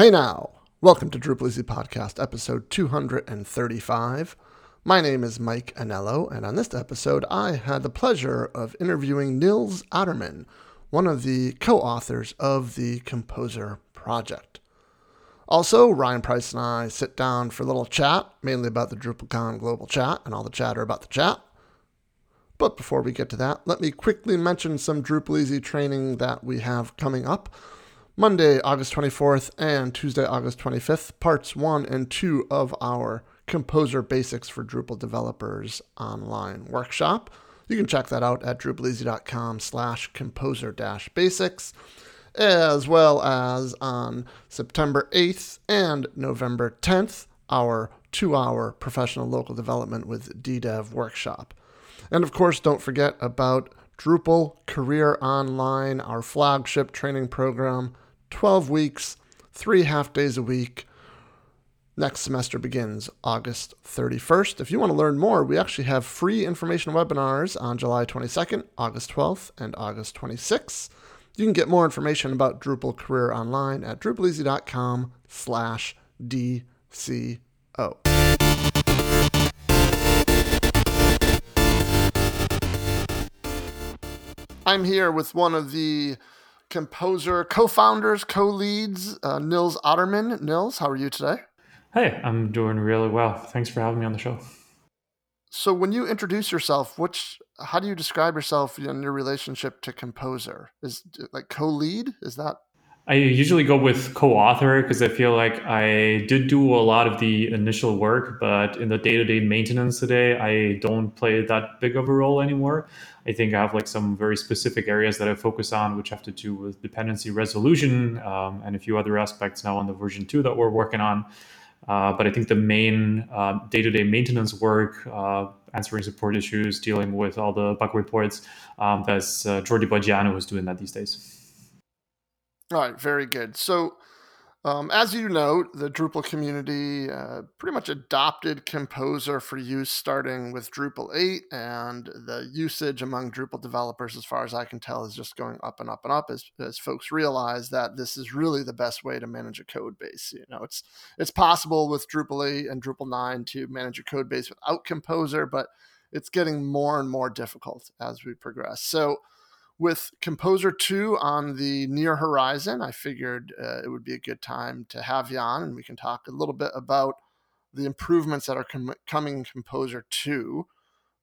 Hey now, welcome to Drupal Easy Podcast, episode 235. My name is Mike Anello, and on this episode, I had the pleasure of interviewing Nils Adermann, one of the co authors of the Composer Project. Also, Ryan Price and I sit down for a little chat, mainly about the DrupalCon Global Chat and all the chatter about the chat. But before we get to that, let me quickly mention some Drupal Easy training that we have coming up. Monday, August 24th, and Tuesday, August 25th, parts one and two of our Composer Basics for Drupal Developers online workshop. You can check that out at drupaleasy.com slash composer basics, as well as on September 8th and November 10th, our two hour professional local development with DDEV workshop. And of course, don't forget about Drupal Career Online, our flagship training program 12 weeks, three half days a week. Next semester begins August 31st. If you want to learn more, we actually have free information webinars on July 22nd, August 12th, and August 26th. You can get more information about Drupal Career Online at drupaleasy.com slash DCO. I'm here with one of the composer, co-founders, co-leads, uh, Nils Adermann. Nils, how are you today? Hey, I'm doing really well. Thanks for having me on the show. So, when you introduce yourself, which how do you describe yourself in your relationship to composer? Is like co-lead? Is that I usually go with co-author because I feel like I did do a lot of the initial work, but in the day-to-day maintenance today, I don't play that big of a role anymore. I think I have like some very specific areas that I focus on, which have to do with dependency resolution um, and a few other aspects now on the version two that we're working on. Uh, but I think the main uh, day-to-day maintenance work, uh, answering support issues, dealing with all the bug reports, um, that's uh, Jordi Boggiano who's doing that these days. All right, very good. So, um, as you know, the Drupal community uh, pretty much adopted Composer for use starting with Drupal 8, and the usage among Drupal developers, as far as I can tell, is just going up and up and up as, as folks realize that this is really the best way to manage a code base. You know, it's it's possible with Drupal 8 and Drupal 9 to manage a code base without Composer, but it's getting more and more difficult as we progress. So with Composer 2 on the near horizon, I figured uh, it would be a good time to have you on and we can talk a little bit about the improvements that are com- coming in Composer 2.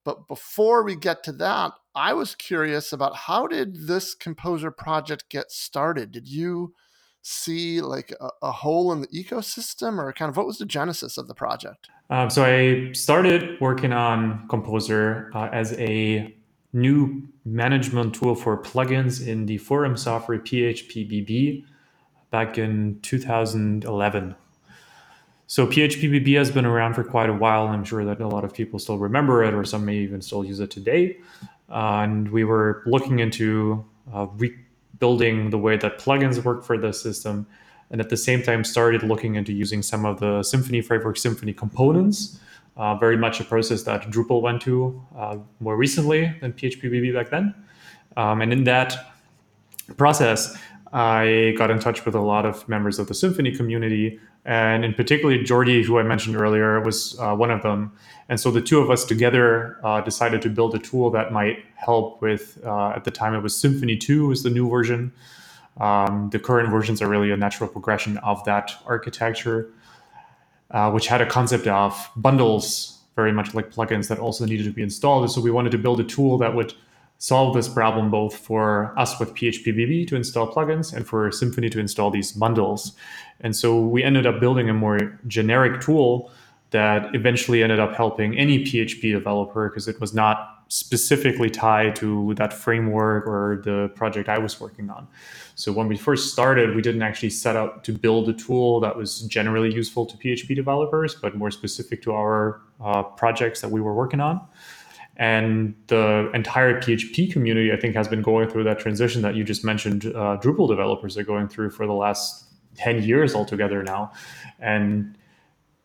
But before we get to that, I was curious about how did this Composer project get started? Did you see like a, a hole in the ecosystem or kind of what was the genesis of the project? Um, so I started working on Composer uh, as a new management tool for plugins in the forum software PHPBB back in 2011. So PHPBB has been around for quite a while. I'm sure that a lot of people still remember it, or some may even still use it today. Uh, and we were looking into uh, rebuilding the way that plugins work for the system, and at the same time started looking into using some of the Symfony framework Symfony components uh, very much a process that Drupal went to uh, more recently than PHPBB back then. Um, and in that process, I got in touch with a lot of members of the Symfony community, and in particular, Jordi, who I mentioned earlier, was uh, one of them. And so the two of us together uh, decided to build a tool that might help with, uh, at the time, it was Symfony 2 was the new version. Um, the current versions are really a natural progression of that architecture uh, which had a concept of bundles, very much like plugins that also needed to be installed. So we wanted to build a tool that would solve this problem both for us with PHPBB to install plugins and for Symfony to install these bundles. And so we ended up building a more generic tool that eventually ended up helping any PHP developer because it was not specifically tied to that framework or the project I was working on. So when we first started, we didn't actually set out to build a tool that was generally useful to PHP developers, but more specific to our uh, projects that we were working on. And the entire PHP community, I think, has been going through that transition that you just mentioned. Uh, Drupal developers are going through for the last 10 years altogether now. And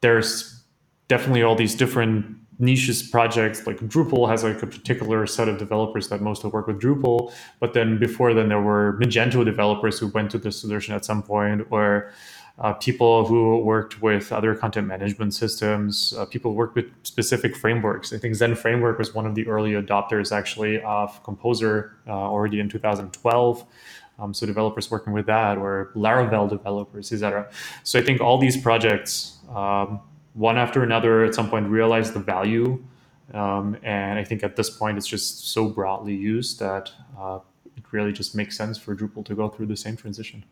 there's definitely all these different niches projects like Drupal has like a particular set of developers that mostly work with Drupal. But then before then there were Magento developers who went to the solution at some point, or uh, people who worked with other content management systems, uh, people worked with specific frameworks. I think Zend Framework was one of the early adopters actually of Composer uh, already in 2012. Um, so developers working with that, or Laravel developers, etc. So I think all these projects, um, one after another, at some point realized the value, um, and I think at this point it's just so broadly used that uh, it really just makes sense for Drupal to go through the same transition.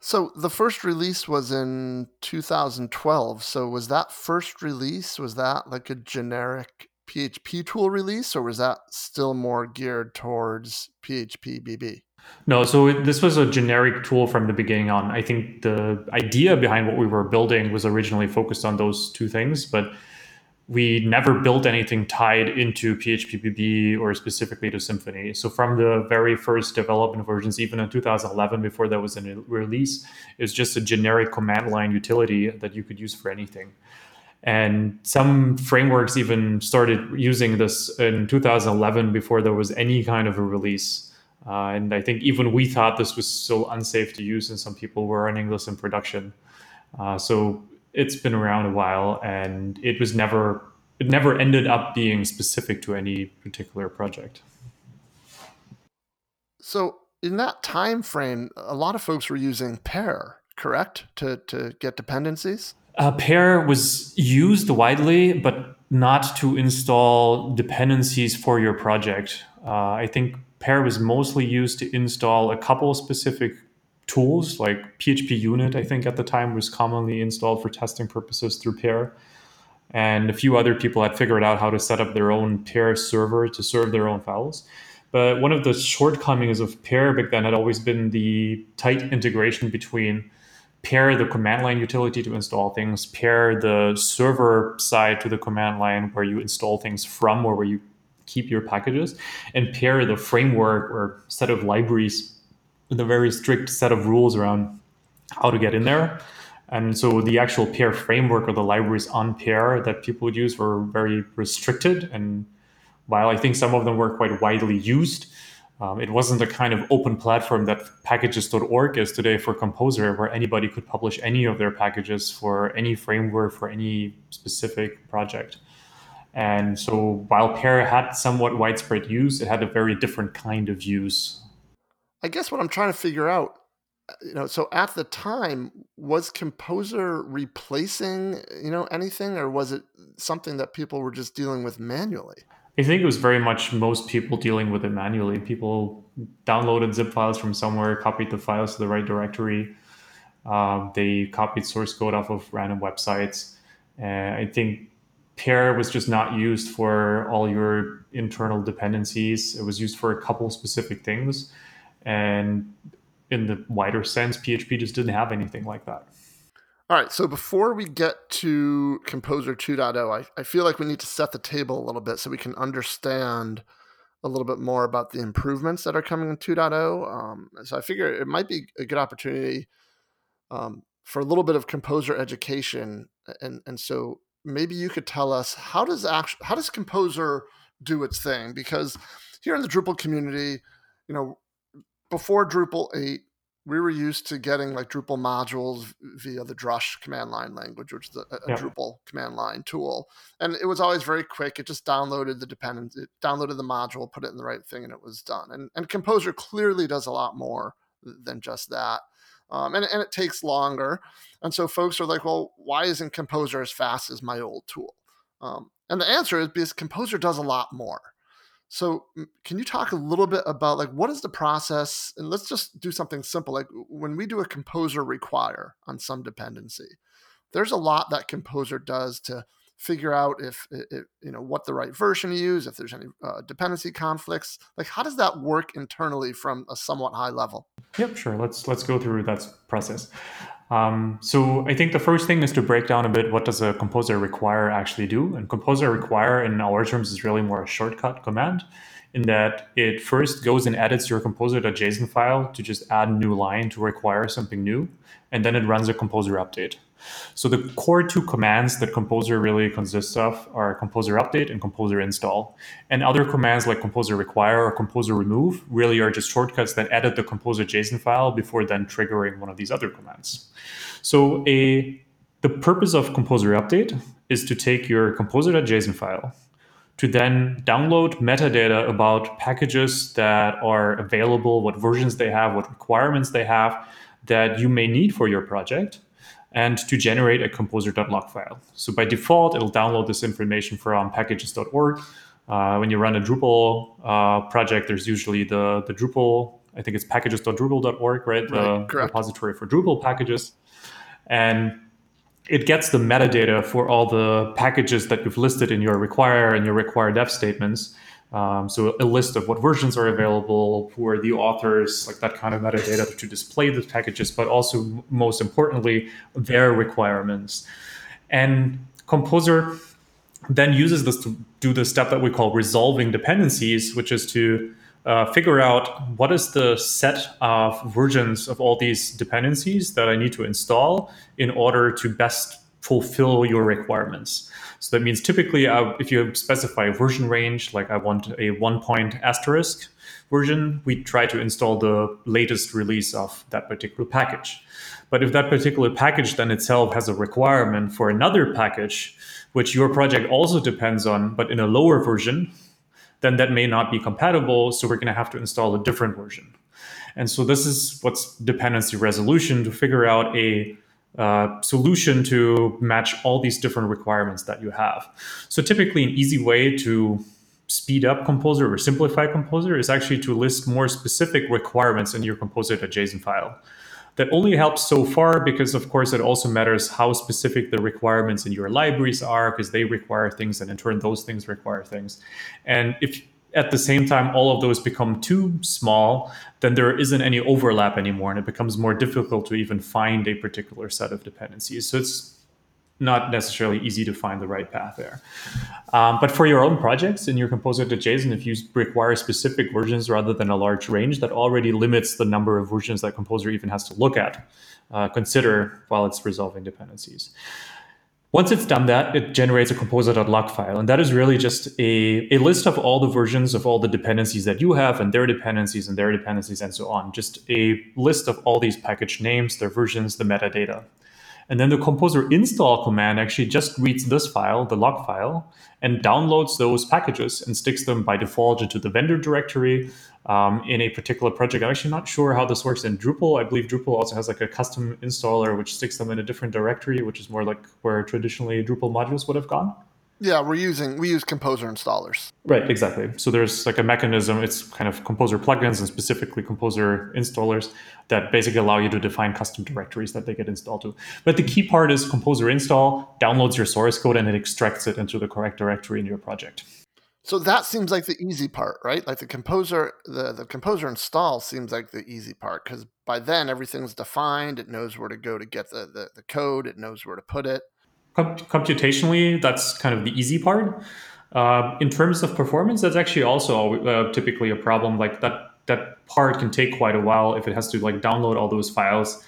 So the first release was in 2012. So was that first release was that like a generic PHP tool release or was that still more geared towards PHP BB? No, so this was a generic tool from the beginning on. I think the idea behind what we were building was originally focused on those two things, but we never built anything tied into PHPBB or specifically to Symfony. So from the very first development versions, even in 2011, before there was a release, it's just a generic command line utility that you could use for anything. And some frameworks even started using this in 2011 before there was any kind of a release. Uh, and I think even we thought this was still unsafe to use, and some people were running this in production. Uh, so it's been around a while and it was never it never ended up being specific to any particular project. So in that time frame a lot of folks were using PEAR correct to to get dependencies? Uh, PEAR was used widely but not to install dependencies for your project. Uh, i think PEAR was mostly used to install a couple specific tools like PHP Unit, I think at the time was commonly installed for testing purposes through PEAR. And a few other people had figured out how to set up their own PEAR server to serve their own files. But one of the shortcomings of PEAR back then had always been the tight integration between PEAR, the command line utility to install things, PEAR, the server side to the command line where you install things from or where you keep your packages, and PEAR, the framework or set of libraries with a very strict set of rules around how to get in there. And so the actual PEAR framework or the libraries on PEAR that people would use were very restricted. And while I think some of them were quite widely used, um, it wasn't the kind of open platform that packagist.org is today for Composer, where anybody could publish any of their packages for any framework for any specific project. And so while PEAR had somewhat widespread use, it had a very different kind of use I guess what I'm trying to figure out, uh, you know, so at the time, was Composer replacing, you know, anything, or was it something that people were just dealing with manually? I think it was very much most people dealing with it manually. People downloaded zip files from somewhere, copied the files to the right directory. Uh, they copied source code off of random websites. And I think PEAR was just not used for all your internal dependencies. It was used for a couple specific things. And in the wider sense, PHP just didn't have anything like that. All right, so before we get to Composer 2.0, I, I feel like we need to set the table a little bit so we can understand a little bit more about the improvements that are coming in 2.0. Um, so I figure it might be a good opportunity um, for a little bit of Composer education, and and so maybe you could tell us how does how does Composer do its thing? Because here in the Drupal community, you know, before Drupal 8, we were used to getting like Drupal modules via the Drush command line language, which is a, a yeah. Drupal command line tool. And it was always very quick. It just downloaded the dependency, it downloaded the module, put it in the right thing, and it was done. And, and Composer clearly does a lot more than just that. Um, and, and it takes longer. And so folks are like, well, why isn't Composer as fast as my old tool? Um, and the answer is because Composer does a lot more. So can you talk a little bit about like what is the process? And let's just do something simple. Like when we do a composer require on some dependency, there's a lot that composer does to figure out if, if you know what the right version to use, if there's any uh, dependency conflicts. Like how does that work internally from a somewhat high level? Yep, sure. Let's let's go through that process. Um, so I think the first thing is to break down a bit what does a composer require actually do. And composer require in our terms is really more a shortcut command in that it first goes and edits your composer.json file to just add a new line to require something new. And then it runs a composer update. So the core two commands that Composer really consists of are Composer update and Composer install. And other commands like Composer require or Composer remove really are just shortcuts that edit the Composer JSON file before then triggering one of these other commands. So a the purpose of Composer update is to take your composer.json file to then download metadata about packages that are available, what versions they have, what requirements they have that you may need for your project and to generate a composer.lock file. So by default, it'll download this information from packagist.org. Uh, when you run a Drupal uh, project, there's usually the, the Drupal, I think it's packages.drupal.org, right? right the repository for Drupal packages. And it gets the metadata for all the packages that you've listed in your require and your require dev statements. Um, so a list of what versions are available, who are the authors, like that kind of metadata to display the packages, but also most importantly, their requirements. And Composer then uses this to do the step that we call resolving dependencies, which is to uh, figure out what is the set of versions of all these dependencies that I need to install in order to best fulfill your requirements. So that means typically, uh, if you specify a version range, like I want a one point asterisk version, we try to install the latest release of that particular package. But if that particular package then itself has a requirement for another package, which your project also depends on, but in a lower version, then that may not be compatible. So we're going to have to install a different version. And so this is what's dependency resolution to figure out a uh, solution to match all these different requirements that you have. So typically, an easy way to speed up Composer or simplify Composer is actually to list more specific requirements in your composer.json file. That only helps so far because, of course, it also matters how specific the requirements in your libraries are because they require things and in turn those things require things. And if at the same time all of those become too small, then there isn't any overlap anymore, and it becomes more difficult to even find a particular set of dependencies. So it's not necessarily easy to find the right path there. Um, but for your own projects in your composer.json, if you require specific versions rather than a large range, that already limits the number of versions that Composer even has to look at, uh, consider while it's resolving dependencies. Once it's done that, it generates a composer.lock file. And that is really just a, a list of all the versions of all the dependencies that you have and their dependencies and their dependencies and so on. Just a list of all these package names, their versions, the metadata. And then the composer install command actually just reads this file, the log file, and downloads those packages and sticks them by default into the vendor directory um, in a particular project. I'm actually not sure how this works in Drupal. I believe Drupal also has like a custom installer which sticks them in a different directory, which is more like where traditionally Drupal modules would have gone. Yeah, we're using we use Composer installers. Right, exactly. So there's like a mechanism. It's kind of Composer plugins and specifically Composer installers that basically allow you to define custom directories that they get installed to. But the key part is Composer install downloads your source code and it extracts it into the correct directory in your project. So that seems like the easy part, right? Like the composer, the, the composer install seems like the easy part because by then everything's defined. It knows where to go to get the, the, the code. It knows where to put it. computationally, that's kind of the easy part. Uh, in terms of performance, that's actually also uh, typically a problem. Like that that part can take quite a while if it has to like download all those files,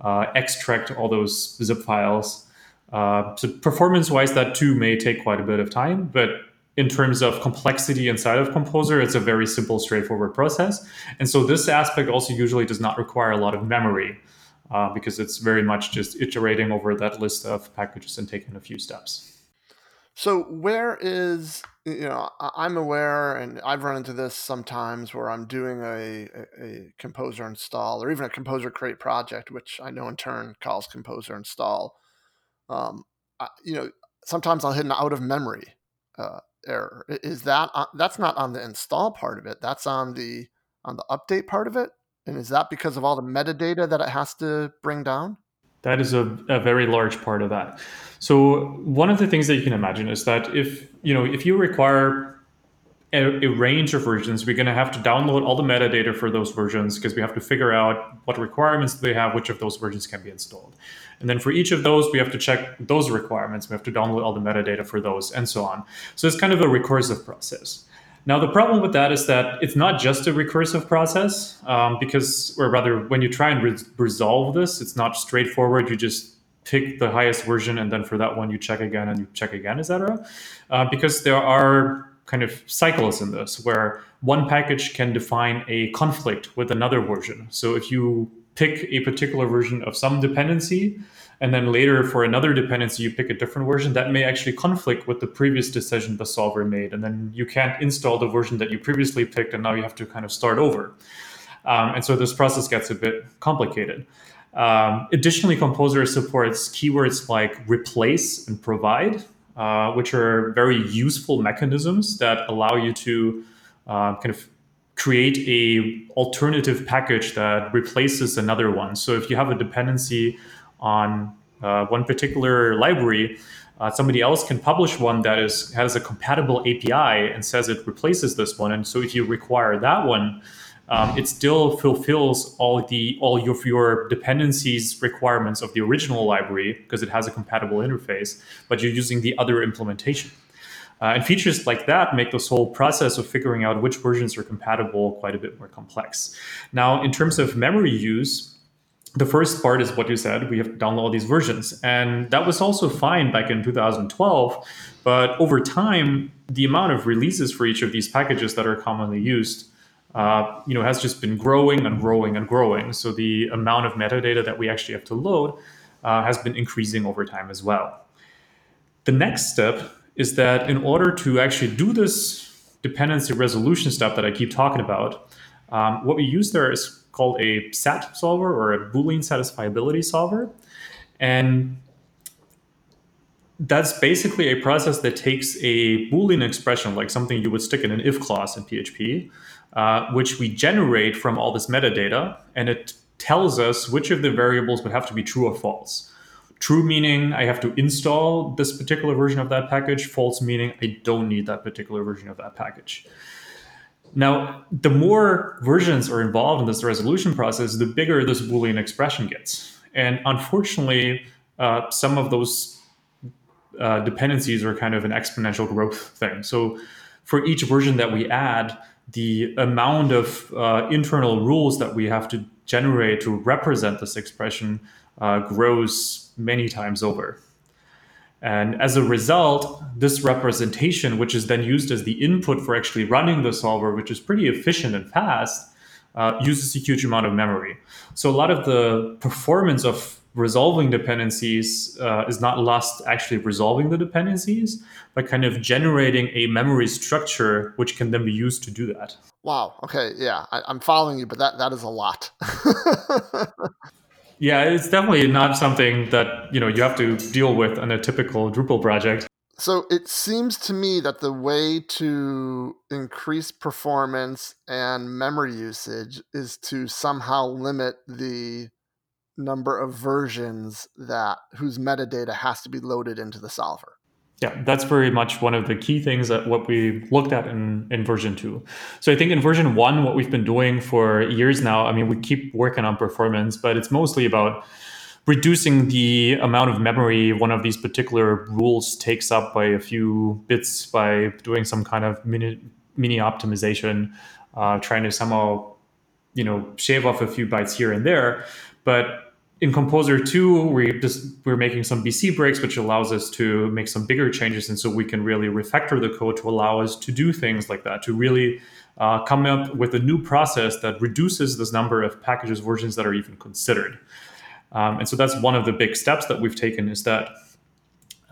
uh, extract all those zip files. Uh, so performance wise, that too may take quite a bit of time, but in terms of complexity inside of Composer, it's a very simple, straightforward process. And so this aspect also usually does not require a lot of memory uh, because it's very much just iterating over that list of packages and taking a few steps. So where is you know I'm aware and I've run into this sometimes where I'm doing a, a, composer install or even a composer create project, which I know in turn calls composer install. Um, I, you know sometimes I'll hit an out of memory uh, error. Is that uh, that's not on the install part of it? That's on the on the update part of it. And is that because of all the metadata that it has to bring down? That is a, a very large part of that. So one of the things that you can imagine is that if you know if you require a, a range of versions, we're going to have to download all the metadata for those versions because we have to figure out what requirements they have, which of those versions can be installed. And then for each of those, we have to check those requirements. We have to download all the metadata for those and so on. So it's kind of a recursive process. Now, the problem with that is that it's not just a recursive process, um, because, or rather, when you try and re- resolve this, it's not straightforward. You just pick the highest version and then for that one you check again and you check again, etc. Uh, because there are kind of cycles in this where one package can define a conflict with another version. So if you pick a particular version of some dependency, and then later for another dependency you pick a different version, that may actually conflict with the previous decision the solver made, and then you can't install the version that you previously picked, and now you have to kind of start over. Um, and so this process gets a bit complicated. Um, additionally, Composer supports keywords like replace and provide, uh, which are very useful mechanisms that allow you to uh, kind of create a alternative package that replaces another one. So if you have a dependency on uh, one particular library, uh, somebody else can publish one that is has a compatible API and says it replaces this one. And so if you require that one, um, it still fulfills all the all of your dependencies requirements of the original library because it has a compatible interface, but you're using the other implementation. Uh, and features like that make this whole process of figuring out which versions are compatible quite a bit more complex. Now, in terms of memory use, the first part is what you said we have to download these versions and that was also fine back in 2012 but over time the amount of releases for each of these packages that are commonly used uh, you know, has just been growing and growing and growing. So the amount of metadata that we actually have to load uh, has been increasing over time as well. The next step is that in order to actually do this dependency resolution stuff that I keep talking about, um, what we use there is called a SAT solver or a Boolean satisfiability solver. And that's basically a process that takes a Boolean expression, like something you would stick in an if clause in PHP, uh, which we generate from all this metadata, and it tells us which of the variables would have to be true or false. True meaning I have to install this particular version of that package, false meaning I don't need that particular version of that package. Now, the more versions are involved in this resolution process, the bigger this Boolean expression gets. And unfortunately, uh, some of those uh, dependencies are kind of an exponential growth thing. So for each version that we add, the amount of uh, internal rules that we have to generate to represent this expression uh, grows many times over. And as a result, this representation, which is then used as the input for actually running the solver, which is pretty efficient and fast, uh, uses a huge amount of memory. So a lot of the performance of resolving dependencies uh, is not lost actually resolving the dependencies, but kind of generating a memory structure which can then be used to do that. Wow. Okay. Yeah, I, am following you, but that that is a lot. yeah, it's definitely not something that you know you have to deal with on a typical Drupal project. So it seems to me that the way to increase performance and memory usage is to somehow limit the number of versions that whose metadata has to be loaded into the solver. Yeah, that's very much one of the key things that what we looked at in, in version two. So I think in version one, what we've been doing for years now, I mean, we keep working on performance, but it's mostly about reducing the amount of memory one of these particular rules takes up by a few bits by doing some kind of mini mini optimization, uh, trying to somehow, you know, shave off a few bytes here and there. But in Composer 2, we just we're making some BC breaks, which allows us to make some bigger changes, and so we can really refactor the code to allow us to do things like that, to really uh, come up with a new process that reduces this number of packages versions that are even considered. Um, and so that's one of the big steps that we've taken is that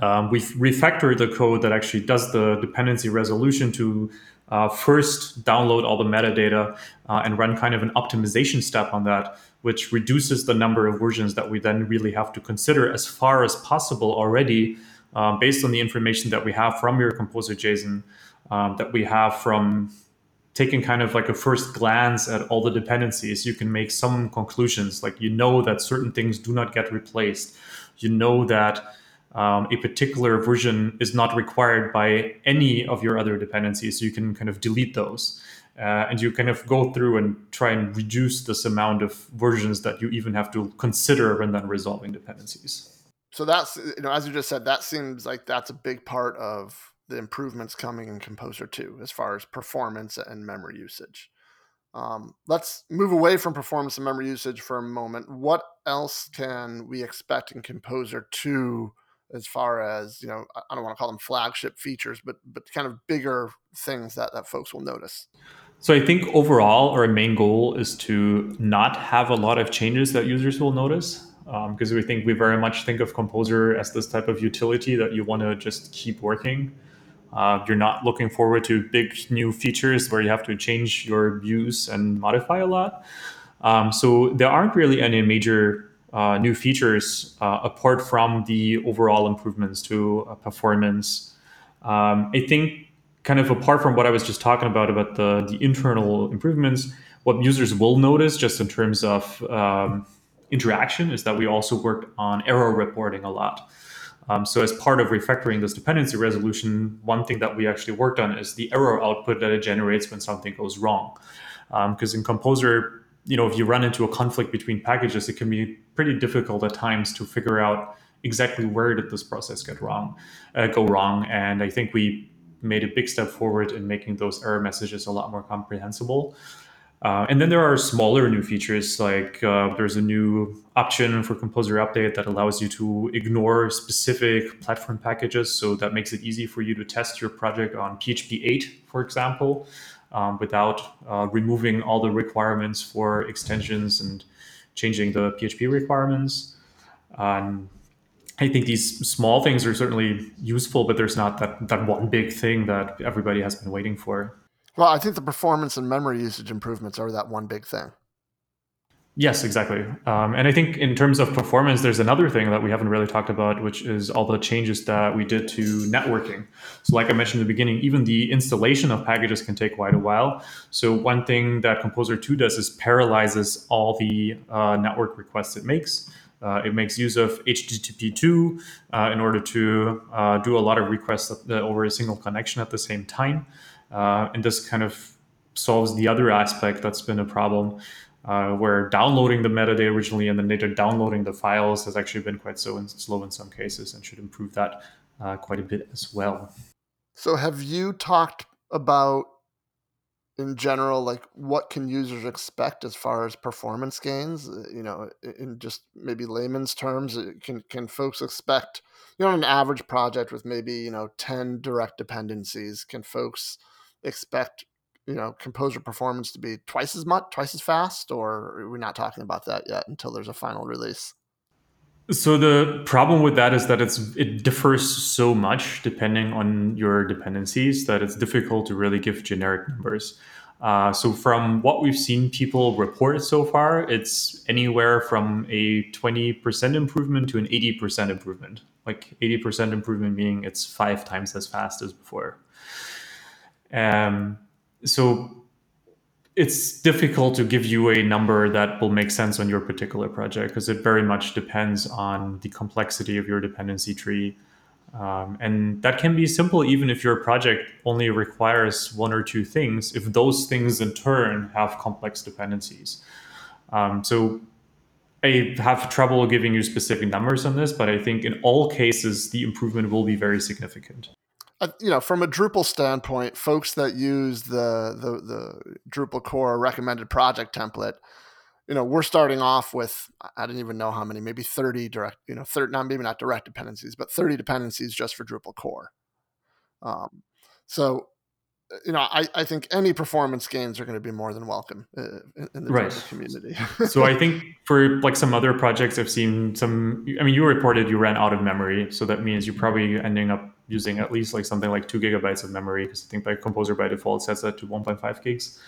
um, we've refactored the code that actually does the dependency resolution to uh, first download all the metadata uh, and run kind of an optimization step on that which reduces the number of versions that we then really have to consider as far as possible already um, based on the information that we have from your composer JSON, um, that we have from taking kind of like a first glance at all the dependencies, you can make some conclusions. Like you know that certain things do not get replaced. You know that um, a particular version is not required by any of your other dependencies. So you can kind of delete those uh, and you kind of go through and try and reduce this amount of versions that you even have to consider when then resolving dependencies. So that's you know as you just said, that seems like that's a big part of the improvements coming in Composer 2 as far as performance and memory usage. Um, let's move away from performance and memory usage for a moment. What else can we expect in Composer 2 as far as, you know, I don't want to call them flagship features, but but kind of bigger things that, that folks will notice? So I think overall our main goal is to not have a lot of changes that users will notice because um, we think we very much think of Composer as this type of utility that you want to just keep working. Uh, you're not looking forward to big new features where you have to change your views and modify a lot. Um, so there aren't really any major uh, new features uh, apart from the overall improvements to uh, performance. Um, I think kind of apart from what I was just talking about about the the internal improvements, what users will notice just in terms of um, interaction is that we also worked on error reporting a lot. Um, so as part of refactoring this dependency resolution, one thing that we actually worked on is the error output that it generates when something goes wrong. Because um, in Composer, you know, if you run into a conflict between packages, it can be pretty difficult at times to figure out exactly where did this process get wrong, uh, go wrong. And I think we made a big step forward in making those error messages a lot more comprehensible. Uh, and then there are smaller new features like uh, there's a new option for Composer Update that allows you to ignore specific platform packages. So that makes it easy for you to test your project on PHP 8, for example, um, without uh, removing all the requirements for extensions and changing the PHP requirements. Um, I think these small things are certainly useful, but there's not that, that one big thing that everybody has been waiting for. Well, I think the performance and memory usage improvements are that one big thing. Yes, exactly. Um, and I think in terms of performance, there's another thing that we haven't really talked about, which is all the changes that we did to networking. So, like I mentioned in the beginning, even the installation of packages can take quite a while. So, one thing that Composer 2 does is paralyzes all the uh, network requests it makes. Uh, it makes use of HTTP2 uh, in order to uh, do a lot of requests over a single connection at the same time. Uh, and this kind of solves the other aspect that's been a problem uh, where downloading the metadata originally and then later downloading the files has actually been quite so slow in some cases and should improve that uh, quite a bit as well. So, have you talked about in general, like what can users expect as far as performance gains? Uh, you know, in just maybe layman's terms, uh, can can folks expect, you know, an average project with maybe you know ten direct dependencies? Can folks expect you know composer performance to be twice as much twice as fast or we're not talking about that yet until there's a final release so the problem with that is that it's it differs so much depending on your dependencies that it's difficult to really give generic numbers. Uh, so from what we've seen people report so far it's anywhere from a 20% improvement to an 80% improvement. Like 80% improvement meaning it's five times as fast as before. Um, so it's difficult to give you a number that will make sense on your particular project because it very much depends on the complexity of your dependency tree. Um, and that can be simple even if your project only requires one or two things, if those things in turn have complex dependencies. Um, so I have trouble giving you specific numbers on this, but I think in all cases, the improvement will be very significant you know, from a Drupal standpoint, folks that use the, the the Drupal core recommended project template, you know, we're starting off with I didn't even know how many, maybe thirty direct, you know, thirty, not maybe not direct dependencies, but thirty dependencies just for Drupal core. Um, so, you know, I, I think any performance gains are going to be more than welcome uh, in the right. community. so I think for like some other projects, I've seen some. I mean, you reported you ran out of memory, so that means you're probably ending up using at least like something like two gigabytes of memory because I think by Composer by default sets that to 1.5 gigs.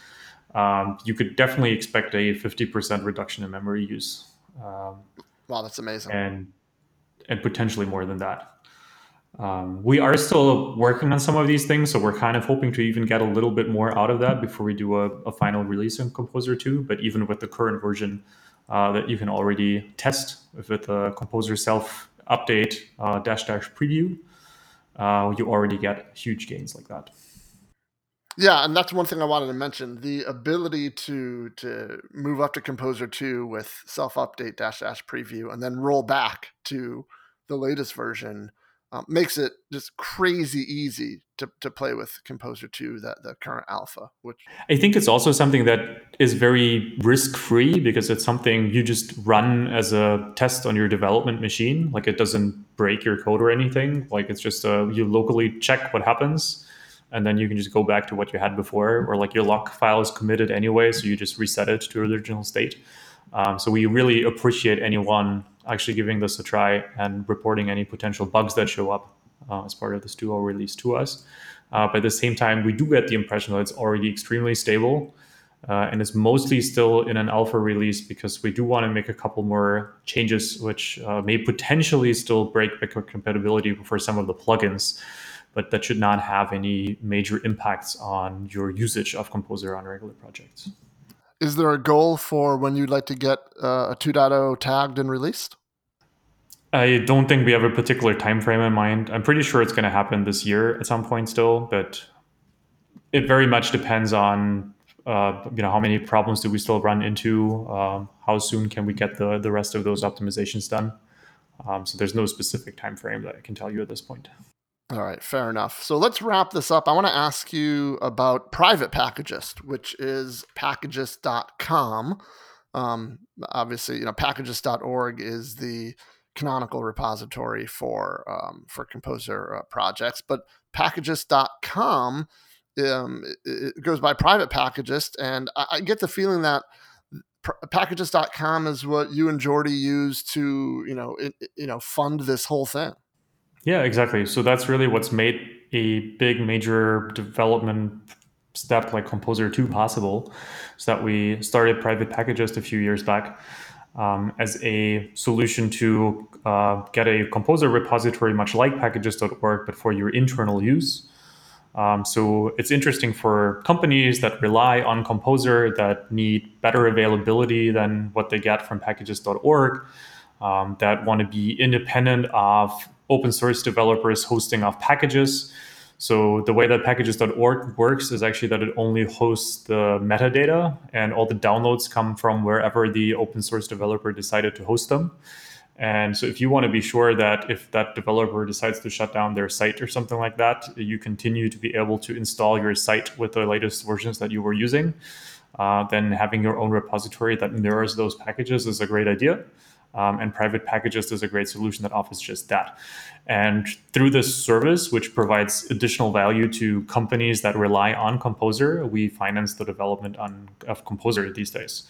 Um, you could definitely expect a 50% reduction in memory use. Um, wow, that's amazing. And and potentially more than that. Um, we are still working on some of these things, so we're kind of hoping to even get a little bit more out of that before we do a, a final release in Composer 2. But even with the current version uh, that you can already test with the Composer self update uh, dash dash preview, uh, you already get huge gains like that. Yeah, and that's one thing I wanted to mention: the ability to to move up to Composer two with self update dash dash preview, and then roll back to the latest version. Um, makes it just crazy easy to, to play with Composer 2, that the current alpha. Which I think it's also something that is very risk free because it's something you just run as a test on your development machine. Like it doesn't break your code or anything. Like it's just uh, you locally check what happens. And then you can just go back to what you had before, or like your lock file is committed anyway, so you just reset it to original state. Um, so we really appreciate anyone actually giving this a try and reporting any potential bugs that show up uh, as part of this 2.0 release to us. Uh, but at the same time, we do get the impression that it's already extremely stable uh, and it's mostly still in an alpha release because we do want to make a couple more changes, which uh, may potentially still break backward compatibility for some of the plugins. But that should not have any major impacts on your usage of Composer on regular projects. Is there a goal for when you'd like to get uh, a 2.0 tagged and released? I don't think we have a particular time frame in mind. I'm pretty sure it's going to happen this year at some point still, but it very much depends on uh, you know how many problems do we still run into, um, how soon can we get the the rest of those optimizations done. Um, so there's no specific time frame that I can tell you at this point. All right, fair enough. So let's wrap this up. I want to ask you about Private Packagist, which is packagist.com. Um, obviously, you know, packagist.org is the canonical repository for um, for Composer uh, projects, but packagist.com um, it, goes by Private Packagist, and I, I get the feeling that packagist.com is what you and Jordi use to you know it, you know fund this whole thing. Yeah, exactly. So that's really what's made a big major development step like Composer 2 possible. So that we started Private Packagist a few years back um, as a solution to uh, get a Composer repository much like packagist.org, but for your internal use. Um, so it's interesting for companies that rely on Composer that need better availability than what they get from packagist.org, um, that want to be independent of open source developers hosting off packages. So the way that packagist.org works is actually that it only hosts the metadata and all the downloads come from wherever the open source developer decided to host them. And so if you want to be sure that if that developer decides to shut down their site or something like that, you continue to be able to install your site with the latest versions that you were using, uh, then having your own repository that mirrors those packages is a great idea. Um, and Private Packagist is a great solution that offers just that. And through this service, which provides additional value to companies that rely on Composer, we finance the development on, of Composer these days.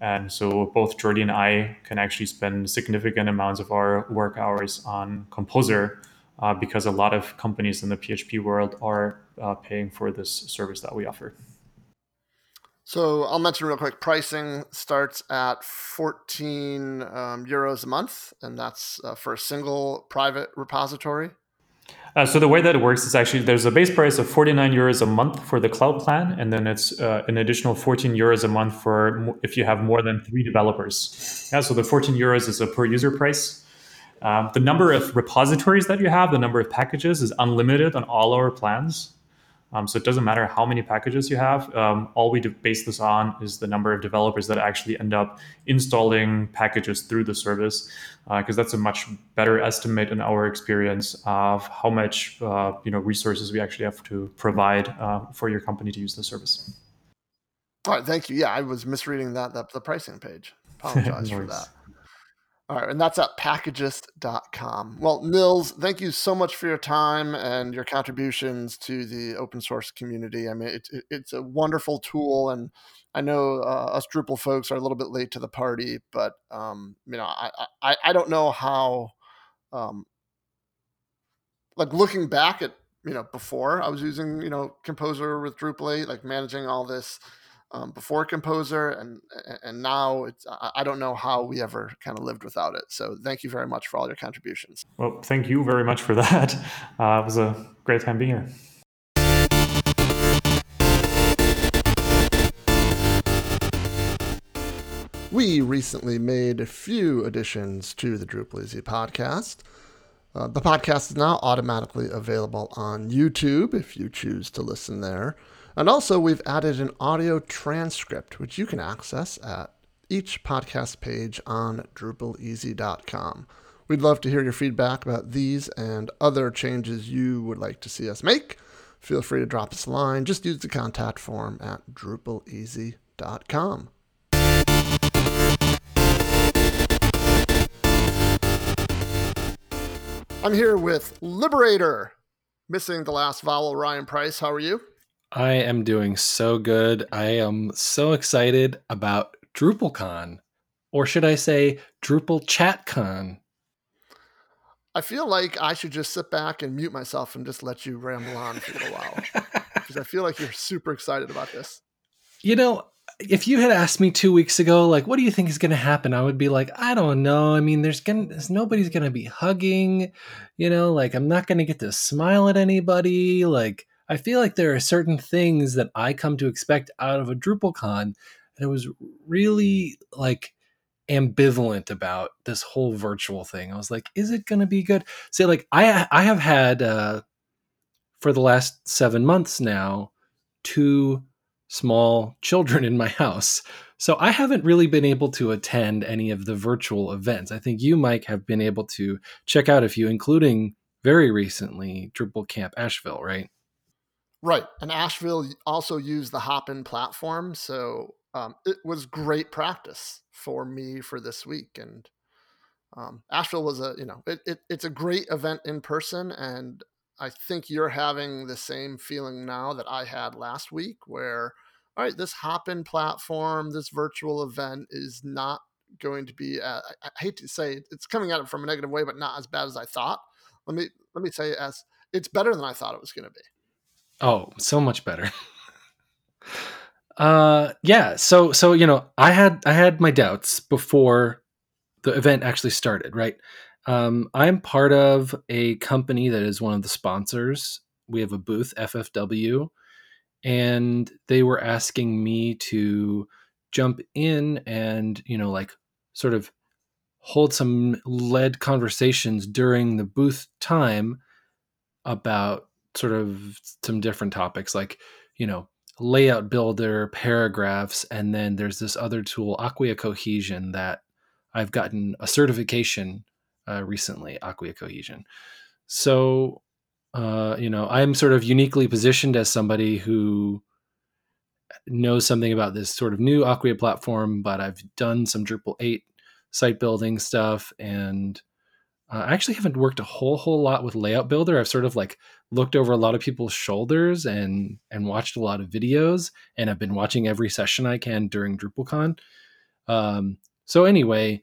And so both Jordi and I can actually spend significant amounts of our work hours on Composer uh, because a lot of companies in the PHP world are uh, paying for this service that we offer. So I'll mention real quick. Pricing starts at 14 um, euros a month, and that's uh, for a single private repository. Uh, so the way that it works is actually there's a base price of 49 euros a month for the cloud plan, and then it's uh, an additional 14 euros a month for if you have more than three developers. Yeah, so the 14 euros is a per user price. Um, the number of repositories that you have, the number of packages is unlimited on all our plans. Um, so it doesn't matter how many packages you have. Um, all we base this on is the number of developers that actually end up installing packages through the service, because uh, that's a much better estimate in our experience of how much uh, you know resources we actually have to provide uh, for your company to use the service. All right, thank you. Yeah, I was misreading that, that the pricing page. Apologize for that. All right, and that's at packagist.com. Well, Nils, thank you so much for your time and your contributions to the open source community. I mean, it, it, it's a wonderful tool, and I know uh, us Drupal folks are a little bit late to the party, but um, you know, I, I, I don't know how, um, like looking back at you know before I was using you know Composer with Drupal 8, like managing all this um, before Composer, and and now it's I don't know how we ever kind of lived without it. So thank you very much for all your contributions. Well, thank you very much for that. Uh, it was a great time being here. We recently made a few additions to the Drupal Easy podcast. Uh, the podcast is now automatically available on YouTube if you choose to listen there. And also, we've added an audio transcript, which you can access at each podcast page on DrupalEasy.com. We'd love to hear your feedback about these and other changes you would like to see us make. Feel free to drop us a line. Just use the contact form at DrupalEasy.com. I'm here with Liberator, missing the last vowel, Ryan Price. How are you? I am doing so good. I am so excited about DrupalCon, or should I say Drupal ChatCon? I feel like I should just sit back and mute myself and just let you ramble on for a little while because I feel like you're super excited about this. You know, if you had asked me two weeks ago, like, what do you think is going to happen? I would be like, I don't know. I mean, there's gonna, there's, nobody's going to be hugging, you know, like I'm not going to get to smile at anybody. Like, I feel like there are certain things that I come to expect out of a DrupalCon, and it was really like ambivalent about this whole virtual thing. I was like, is it going to be good? Say, like, I I have had uh, for the last seven months now two small children in my house. So I haven't really been able to attend any of the virtual events. I think you, Mike, have been able to check out a few, including very recently Drupal Camp Asheville, right? Right. And Asheville also used the Hopin platform. So um, it was great practice for me for this week. And um, Asheville was a, you know, it, it, it's a great event in person. And I think you're having the same feeling now that I had last week, where, all right, this Hopin platform, this virtual event is not going to be, uh, I, I hate to say it's coming at it from a negative way, but not as bad as I thought. Let me, let me say as it's better than I thought it was going to be. Oh, so much better. uh yeah so so you know i had i had my doubts before the event actually started right um i'm part of a company that is one of the sponsors we have a booth ffw and they were asking me to jump in and you know like sort of hold some led conversations during the booth time about sort of some different topics like you know layout builder, paragraphs, and then there's this other tool, Acquia Cohesion, that I've gotten a certification uh, recently, Acquia Cohesion. So, uh, you know, I'm sort of uniquely positioned as somebody who knows something about this sort of new Acquia platform, but I've done some Drupal 8 site building stuff and uh, I actually haven't worked a whole whole lot with Layout Builder. I've sort of like looked over a lot of people's shoulders and and watched a lot of videos, and I've been watching every session I can during DrupalCon. Um, so anyway,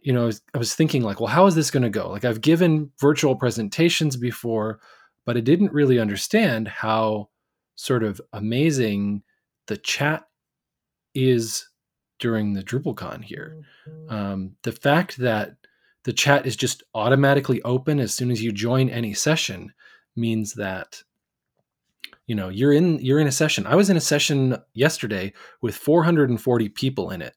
you know, I was thinking like, well, how is this going to go? Like, I've given virtual presentations before, but I didn't really understand how sort of amazing the chat is during the DrupalCon here. Mm-hmm. Um, the fact that the chat is just automatically open as soon as you join any session means that you know you're in you're in a session. I was in a session yesterday with 440 people in it.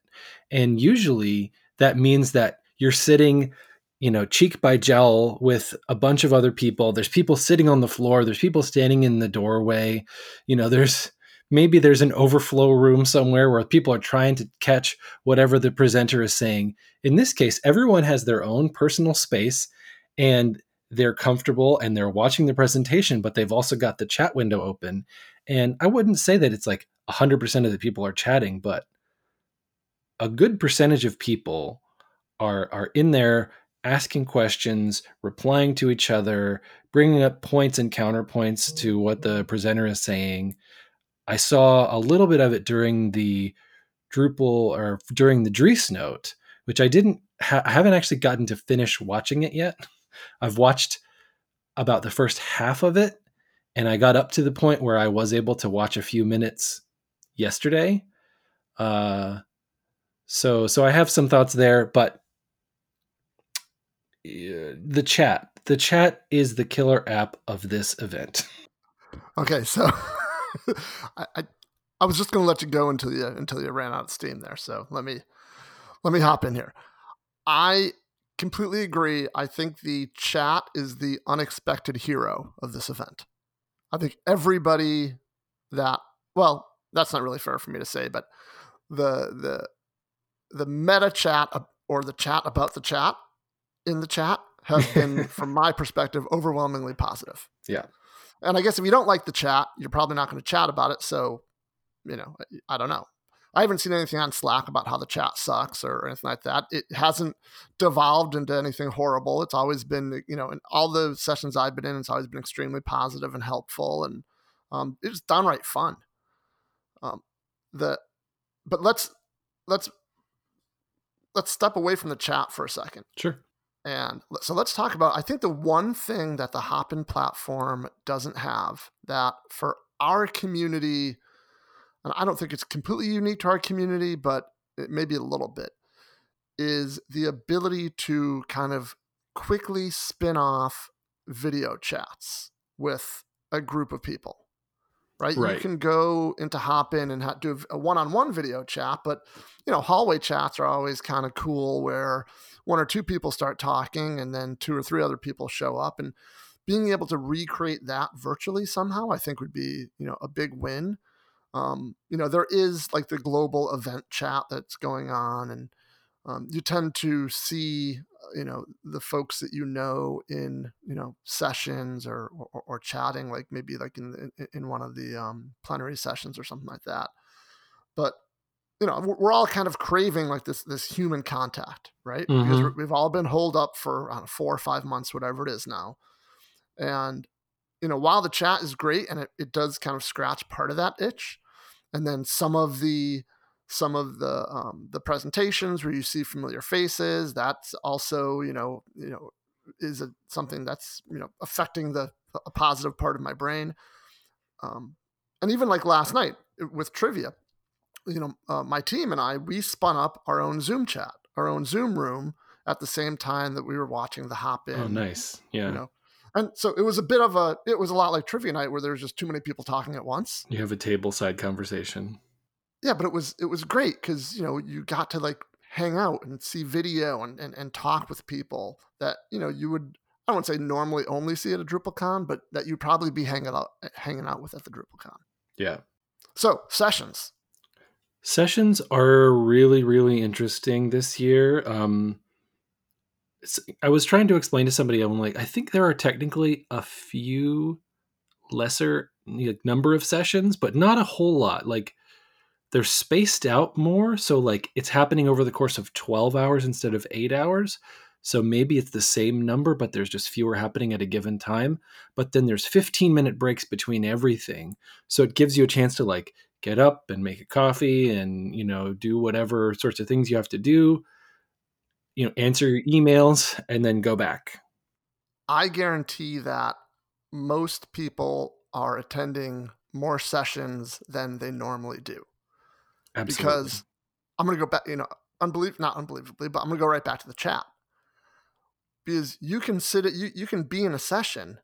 And usually that means that you're sitting you know cheek by jowl with a bunch of other people. There's people sitting on the floor. There's people standing in the doorway. You know there's maybe there's an overflow room somewhere where people are trying to catch whatever the presenter is saying. In this case, everyone has their own personal space. And they're comfortable and they're watching the presentation, but they've also got the chat window open. And I wouldn't say that it's like 100% of the people are chatting, but a good percentage of people are are in there asking questions, replying to each other, bringing up points and counterpoints to what the presenter is saying. I saw a little bit of it during the Drupal or during the Dries note, which I didn't, ha- I haven't actually gotten to finish watching it yet. I've watched about the first half of it, and I got up to the point where I was able to watch a few minutes yesterday. Uh, so, so I have some thoughts there, but the chat, the chat is the killer app of this event. Okay, so I, I, I was just going to let you go until you until you ran out of steam there. So let me let me hop in here. I completely agree. I think the chat is the unexpected hero of this event. I think everybody that well, that's not really fair for me to say, but the the the meta chat or the chat about the chat in the chat has been, from my perspective, overwhelmingly positive. Yeah. And I guess if you don't like the chat, you're probably not going to chat about it. So, you know, I don't know. I haven't seen anything on Slack about how the chat sucks or anything like that. It hasn't devolved into anything horrible. It's always been, you know, in all the sessions I've been in, it's always been extremely positive and helpful, and um, it's downright fun. Um, the, but let's let's let's step away from the chat for a second. Sure. And so let's talk about. I think the one thing that the Hopin platform doesn't have that for our community and I don't think it's completely unique to our community, but it may be a little bit, is the ability to kind of quickly spin off video chats with a group of people. Right? right. You can go into Hopin and do a one-on-one video chat, but you know, hallway chats are always kind of cool where one or two people start talking and then two or three other people show up and being able to recreate that virtually somehow I think would be, you know, a big win um, you know, there is like the global event chat that's going on, and um, you tend to see, uh, you know, the folks that you know in, you know, sessions or or, or chatting, like maybe like in in one of the um, plenary sessions or something like that. But you know, we're all kind of craving like this this human contact, right? Mm-hmm. Because we've all been holed up for know, four or five months, whatever it is now, and you know, while the chat is great and it, it does kind of scratch part of that itch, and then some of the some of the um, the presentations where you see familiar faces that's also you know you know is a, something that's you know affecting the a positive part of my brain. Um, and even like last night with trivia you know uh, my team and i we spun up our own zoom chat our own zoom room at the same time that we were watching the Hopin oh nice. Yeah. you know and so it was a bit of a, it was a lot like trivia night where there was just too many people talking at once. You have a table side conversation. Yeah, but it was, it was great because, you know, you got to like hang out and see video and, and, and talk with people that, you know, you would, I don't say normally only see at a DrupalCon, but that you'd probably be hanging out, hanging out with at the DrupalCon. Yeah. So sessions. Sessions are really, really interesting this year. Um, I was trying to explain to somebody, I'm like, I think there are technically a few lesser like, number of sessions, but not a whole lot. Like they're spaced out more. So like it's happening over the course of 12 hours instead of eight hours. So maybe it's the same number, but there's just fewer happening at a given time. But then there's 15 minute breaks between everything. So it gives you a chance to like get up and make a coffee and, you know, do whatever sorts of things you have to do you know answer your emails and then go back. I guarantee that most people are attending more sessions than they normally do. Absolutely. because i'm going to go back you know unbelievable not unbelievably but i'm going to go right back to the chat. Because you can sit at you, you can be in a session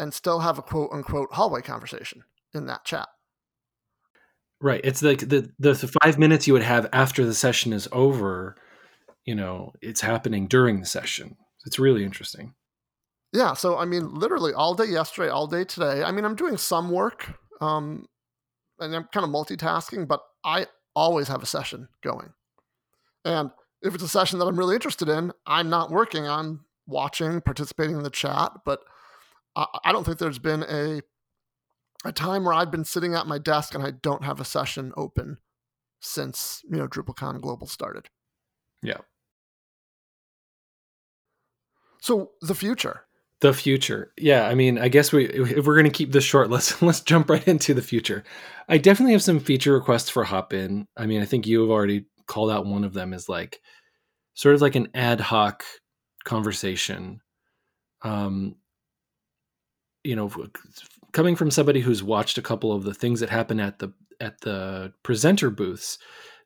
and still have a quote unquote hallway conversation in that chat. Right. It's like the, the the five minutes you would have after the session is over you know it's happening during the session. It's really interesting. Yeah so i mean literally all day yesterday all day today i mean i'm doing some work um and i'm kind of multitasking but i always have a session going. And if it's a session that i'm really interested in i'm not working on watching participating in the chat but i, I don't think there's been a a time where i've been sitting at my desk and i don't have a session open since you know drupalcon global started. Yeah so the future. The future. Yeah, I mean, I guess we if we're going to keep this short, let's let's jump right into the future. I definitely have some feature requests for Hopin. I mean, I think you have already called out one of them as like sort of like an ad hoc conversation. Um you know, coming from somebody who's watched a couple of the things that happen at the at the presenter booths,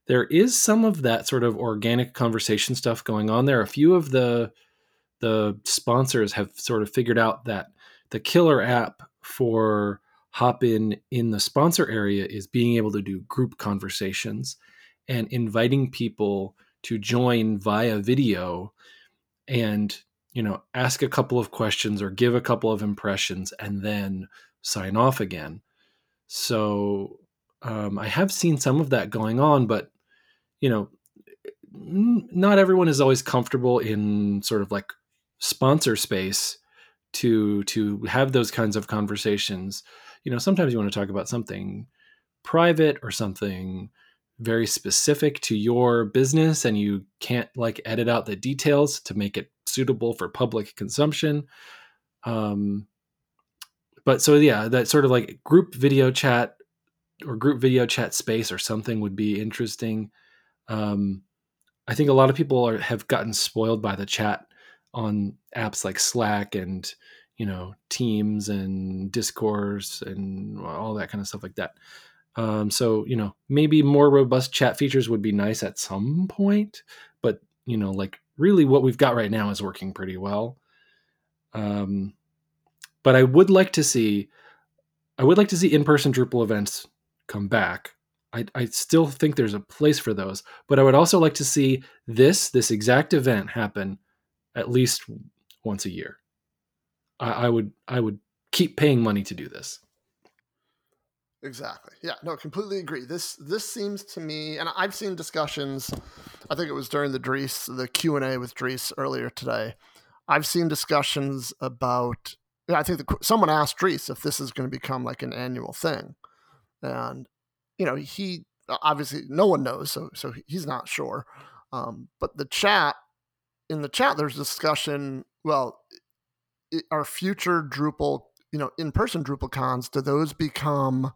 there is some of that sort of organic conversation stuff going on there. A few of the the sponsors have sort of figured out that the killer app for Hopin in the sponsor area is being able to do group conversations and inviting people to join via video and you know ask a couple of questions or give a couple of impressions and then sign off again. So um, i have seen some of that going on but you know not everyone is always comfortable in sort of like sponsor space to to have those kinds of conversations. You know, sometimes you want to talk about something private or something very specific to your business and you can't like edit out the details to make it suitable for public consumption um but so yeah that sort of like group video chat or group video chat space or something would be interesting um i think a lot of people are have gotten spoiled by the chat on apps like slack and you know teams and discourse and all that kind of stuff like that um, so you know, maybe more robust chat features would be nice at some point, but you know, like really what we've got right now is working pretty well. Um, but I would like to see, I would like to see in-person Drupal events come back. I, I still think there's a place for those, but I would also like to see this this exact event happen at least once a year. I, I would I would keep paying money to do this. Exactly. Yeah. No, completely agree. This this seems to me, and I've seen discussions. I think it was during the Dries, the Q and A with Dries earlier today. I've seen discussions about. I think the, someone asked Dries if this is going to become like an annual thing, and you know he obviously no one knows, so so he's not sure. Um, but the chat in the chat, there's discussion. Well, are future Drupal, you know, in person Drupal cons, do those become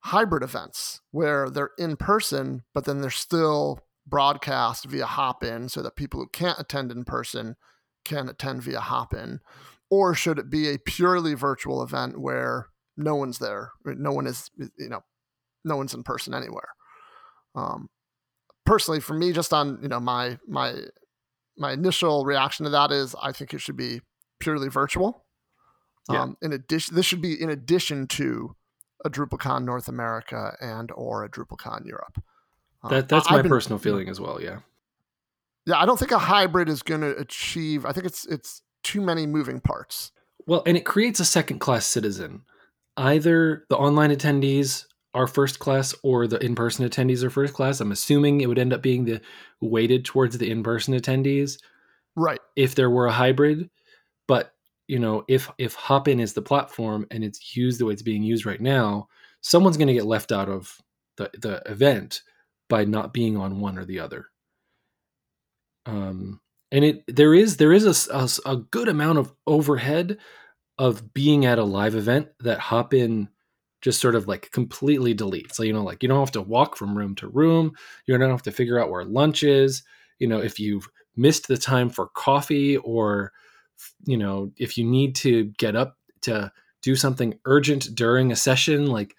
hybrid events where they're in person, but then they're still broadcast via Hopin so that people who can't attend in person can attend via Hopin Or should it be a purely virtual event where no one's there? No one is, you know, no one's in person anywhere. Um, personally, for me, just on you know my my my initial reaction to that is I think it should be purely virtual. Yeah. Um, in addition, this should be in addition to a DrupalCon North America and or a DrupalCon Europe. Um, that that's my been, personal feeling as well. Yeah. Yeah, I don't think a hybrid is going to achieve. I think it's it's too many moving parts. Well, and it creates a second class citizen. Either the online attendees are first class or the in-person attendees are first class. I'm assuming it would end up being the weighted towards the in-person attendees. Right. If there were a hybrid, but you know, if if Hopin is the platform and it's used the way it's being used right now, someone's going to get left out of the the event by not being on one or the other. Um, and it there is there is a, a, a good amount of overhead of being at a live event that Hopin just sort of like completely delete. So you know, like you don't have to walk from room to room. You don't have to figure out where lunch is. You know, if you've missed the time for coffee or you know, if you need to get up to do something urgent during a session, like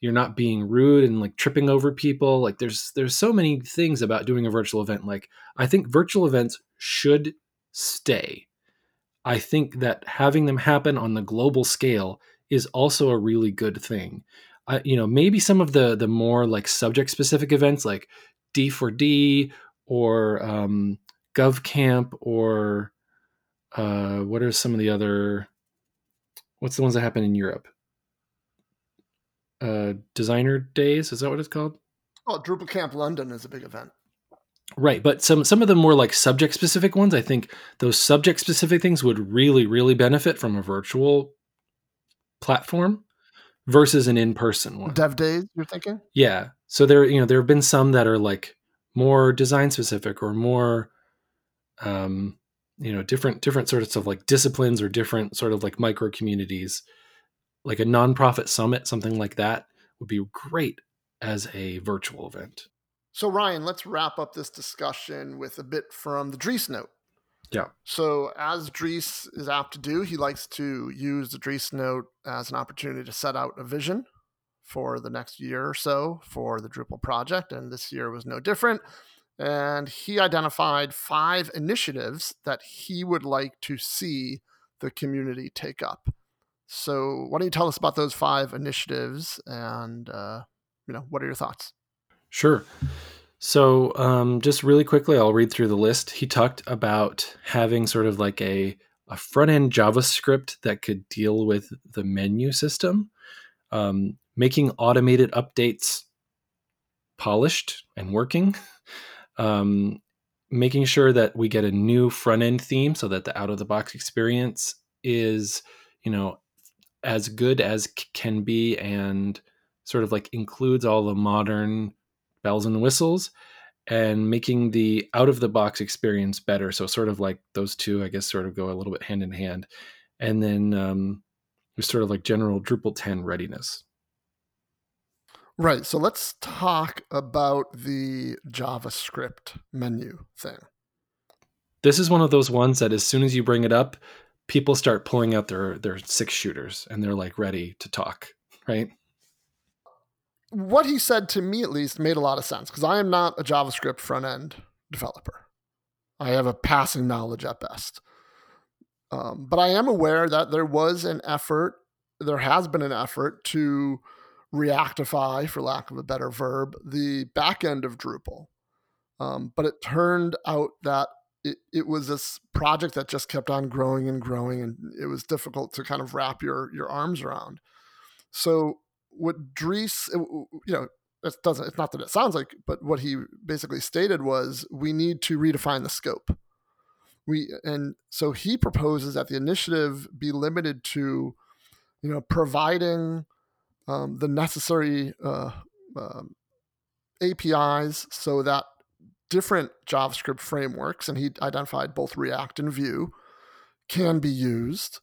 you're not being rude and like tripping over people. Like there's there's so many things about doing a virtual event. Like I think virtual events should stay. I think that having them happen on the global scale is also a really good thing. I, you know, maybe some of the the more like subject specific events like D4D or um, GovCamp or uh, what are some of the other? What's the ones that happen in Europe? Uh, designer days is that what it's called? Oh, Drupal Camp London is a big event. Right, but some some of the more like subject specific ones, I think those subject specific things would really really benefit from a virtual platform versus an in person one. Dev days, you're thinking? Yeah. So there, you know, there have been some that are like more design specific or more um you know different different sorts of like disciplines or different sort of like micro communities like a nonprofit summit something like that would be great as a virtual event so ryan let's wrap up this discussion with a bit from the Dries note yeah so as Dries is apt to do he likes to use the Dries note as an opportunity to set out a vision for the next year or so for the drupal project and this year was no different and he identified five initiatives that he would like to see the community take up. So, why don't you tell us about those five initiatives, and uh, you know, what are your thoughts? Sure. So, um, just really quickly, I'll read through the list. He talked about having sort of like a a front end JavaScript that could deal with the menu system, um, making automated updates polished and working um, making sure that we get a new front end theme so that the out of the box experience is, you know, as good as can be and sort of like includes all the modern bells and whistles and making the out of the box experience better. So sort of like those two, I guess, sort of go a little bit hand in hand. And then um, there's sort of like general Drupal 10 readiness. Right. So let's talk about the JavaScript menu thing. This is one of those ones that as soon as you bring it up, people start pulling out their their six shooters and they're like ready to talk, right? What he said to me at least made a lot of sense because I am not a JavaScript front end developer. I have a passing knowledge at best. Um, but I am aware that there was an effort, there has been an effort to reactify, for lack of a better verb, the back end of Drupal. Um, but it turned out that it, it was this project that just kept on growing and growing, and it was difficult to kind of wrap your your arms around. So what Dries, you know, it doesn't. It's not that it sounds like, but what he basically stated was we need to redefine the scope. We and so he proposes that the initiative be limited to, you know, providing um, the necessary uh, um, APIs so that different JavaScript frameworks, and he identified both React and Vue, can be used.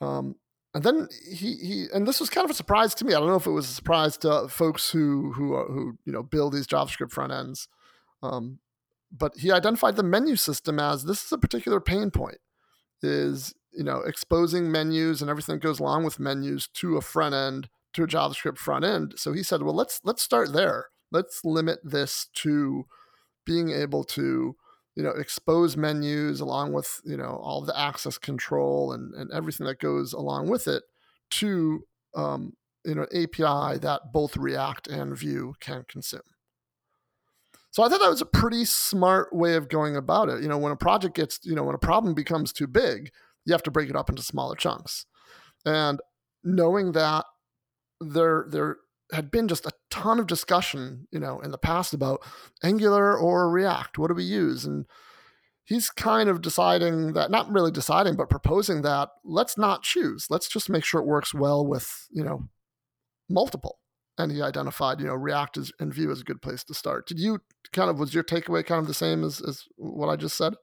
Um, and then he, he and this was kind of a surprise to me. I don't know if it was a surprise to folks who who uh, who you know build these JavaScript front ends, um, but he identified the menu system as this is a particular pain point. Is you know exposing menus and everything that goes along with menus to a front end to a JavaScript front end. So he said, well, let's let's start there. Let's limit this to being able to you know expose menus along with you know all the access control and, and everything that goes along with it to um, you know API that both React and Vue can consume. So I thought that was a pretty smart way of going about it. You know, when a project gets, you know, when a problem becomes too big, you have to break it up into smaller chunks. And knowing that there there had been just a ton of discussion, you know, in the past about Angular or React. What do we use? And he's kind of deciding that, not really deciding, but proposing that let's not choose. Let's just make sure it works well with, you know, multiple. And he identified, you know, React is, and Vue as a good place to start. Did you kind of was your takeaway kind of the same as, as what I just said?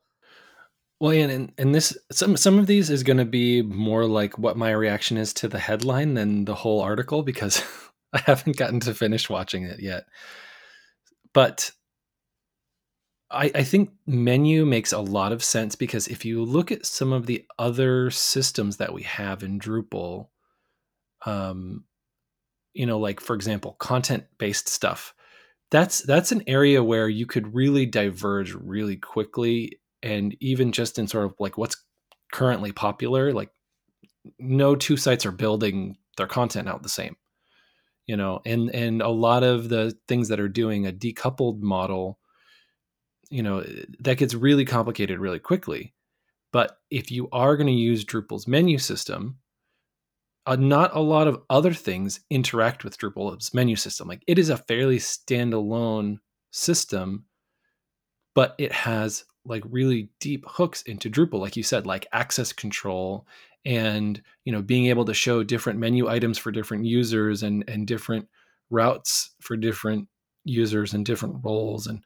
Well, and and this some some of these is going to be more like what my reaction is to the headline than the whole article because I haven't gotten to finish watching it yet. But I, I think menu makes a lot of sense because if you look at some of the other systems that we have in Drupal, um, you know, like for example, content based stuff. That's that's an area where you could really diverge really quickly and even just in sort of like what's currently popular like no two sites are building their content out the same you know and and a lot of the things that are doing a decoupled model you know that gets really complicated really quickly. But if you are going to use drupal's menu system uh, not a lot of other things interact with drupal's menu system. Like it is a fairly standalone system but it has like really deep hooks into Drupal, like you said, like access control and you know being able to show different menu items for different users and and different routes for different users and different roles and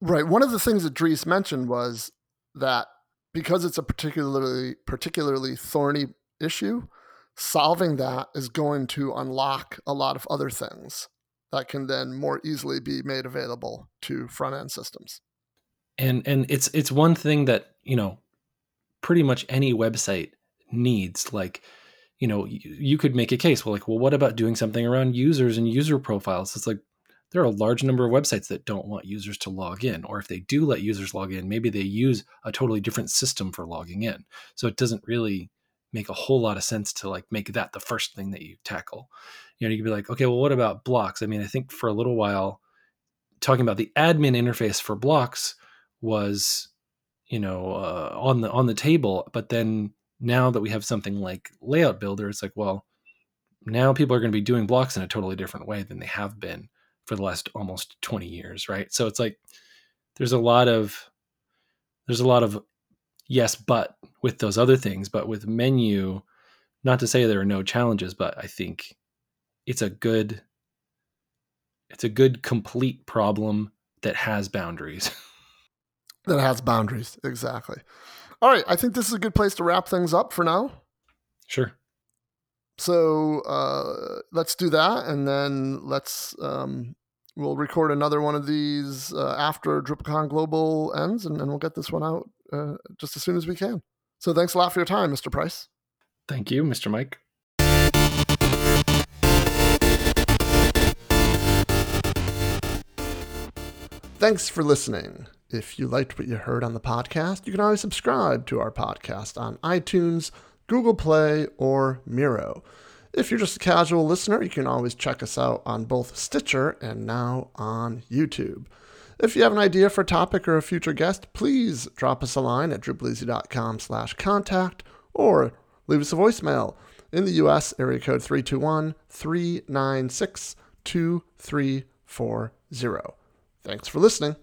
right. One of the things that Dries mentioned was that because it's a particularly particularly thorny issue, solving that is going to unlock a lot of other things that can then more easily be made available to front end systems and and it's it's one thing that you know pretty much any website needs like you know you, could make a case well like well what about doing something around users and user profiles? It's like there are a large number of websites that don't want users to log in or if they do let users log in maybe they use a totally different system for logging in. So it doesn't really make a whole lot of sense to like make that the first thing that you tackle. You know you could be like okay well what about blocks? I mean i think for a little while talking about the admin interface for blocks was you know uh, on the on the table but then now that we have something like layout builder it's like well now people are going to be doing blocks in a totally different way than they have been for the last almost 20 years right so it's like there's a lot of there's a lot of yes, but with those other things, but with menu, not to say there are no challenges, but I think it's a good it's a good complete problem that has boundaries. that has boundaries, exactly. All right, I think this is a good place to wrap things up for now. Sure. So uh, let's do that, and then let's um, we'll record another one of these uh, after DrupalCon Global ends, and, and we'll get this one out uh, just as soon as we can. So thanks a lot for your time, Mr. Price. Thank you, Mr. Mike. Thanks for listening. If you liked what you heard on the podcast, you can always subscribe to our podcast on iTunes, Google Play, or Miro. If you're just a casual listener, you can always check us out on both Stitcher and now on YouTube. If you have an idea for a topic or a future guest, please drop us a line at drupaleasy.com slash contact or leave us a voicemail. In the U.S., area code 321 396 2340. Thanks for listening.